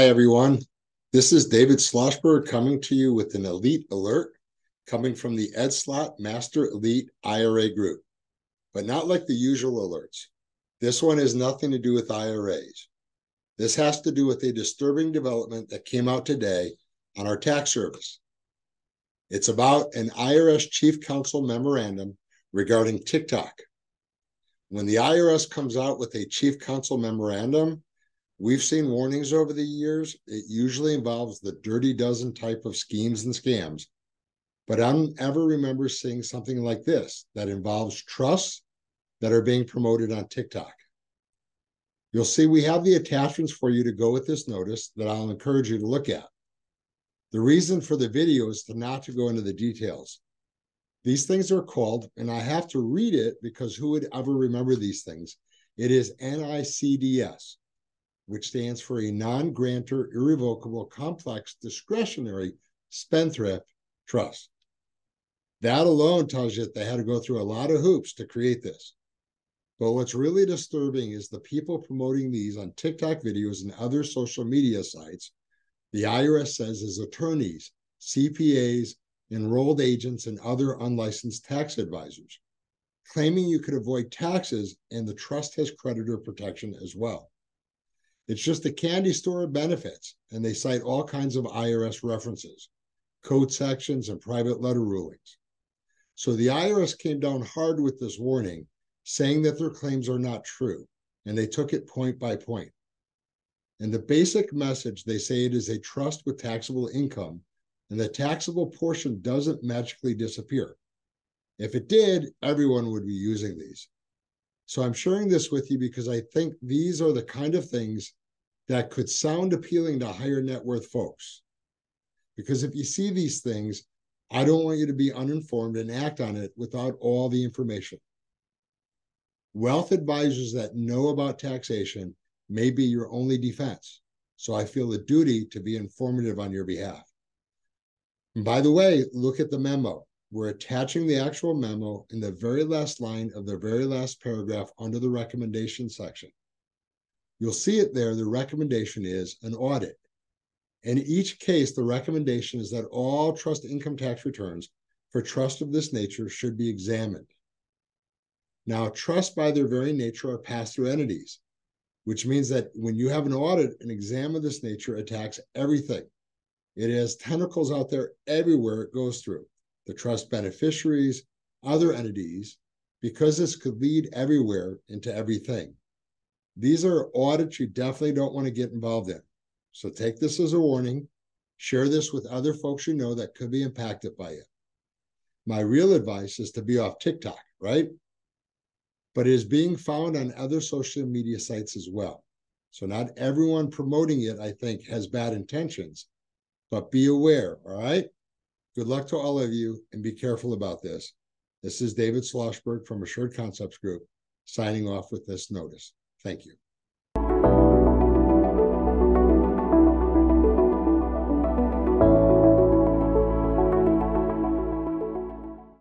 Hi, everyone. This is David Schlossberg coming to you with an elite alert coming from the Ed Slott Master Elite IRA group, but not like the usual alerts. This one has nothing to do with IRAs. This has to do with a disturbing development that came out today on our tax service. It's about an IRS Chief Counsel memorandum regarding TikTok. When the IRS comes out with a Chief Counsel memorandum, We've seen warnings over the years. It usually involves the dirty dozen type of schemes and scams. But I don't ever remember seeing something like this that involves trusts that are being promoted on TikTok. You'll see we have the attachments for you to go with this notice that I'll encourage you to look at. The reason for the video is to not to go into the details. These things are called, and I have to read it because who would ever remember these things? It is NICDS, which stands for a non grantor irrevocable complex discretionary spendthrift trust. That alone tells you that they had to go through a lot of hoops to create this. But what's really disturbing is the people promoting these on TikTok videos and other social media sites, the IRS says is attorneys, CPAs, enrolled agents, and other unlicensed tax advisors, claiming you could avoid taxes and the trust has creditor protection as well. It's just a candy store of benefits, and they cite all kinds of IRS references, code sections, and private letter rulings. So the IRS came down hard with this warning, saying that their claims are not true, and they took it point by point. And the basic message they say it is a trust with taxable income, and the taxable portion doesn't magically disappear. If it did, everyone would be using these. So I'm sharing this with you because I think these are the kind of things that could sound appealing to higher net worth folks. Because if you see these things, I don't want you to be uninformed and act on it without all the information. Wealth advisors that know about taxation may be your only defense. So I feel a duty to be informative on your behalf. And by the way, look at the memo. We're attaching the actual memo in the very last line of the very last paragraph under the recommendation section. You'll see it there. The recommendation is an audit. In each case, the recommendation is that all trust income tax returns for trust of this nature should be examined. Now, trusts by their very nature are pass through entities, which means that when you have an audit, an exam of this nature attacks everything. It has tentacles out there everywhere it goes through the trust beneficiaries, other entities, because this could lead everywhere into everything. These are audits you definitely don't want to get involved in. So take this as a warning. Share this with other folks you know that could be impacted by it. My real advice is to be off TikTok, right? But it is being found on other social media sites as well. So not everyone promoting it, I think, has bad intentions, but be aware, all right? Good luck to all of you and be careful about this. This is David Schlossberg from Assured Concepts Group signing off with this notice. Thank you.